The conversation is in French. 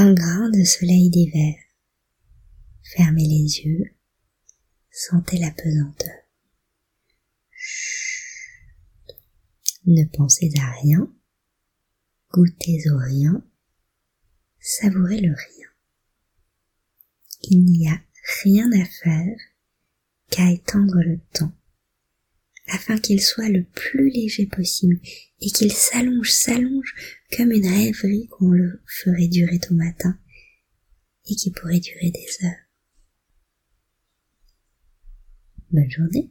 un grain de soleil d'hiver. Fermez les yeux, sentez la pesanteur. Ne pensez à rien, goûtez au rien, savourez le rien. Il n'y a rien à faire qu'à étendre le temps afin qu'il soit le plus léger possible et qu'il s'allonge, s'allonge comme une rêverie qu'on le ferait durer au matin et qui pourrait durer des heures. Bonne journée.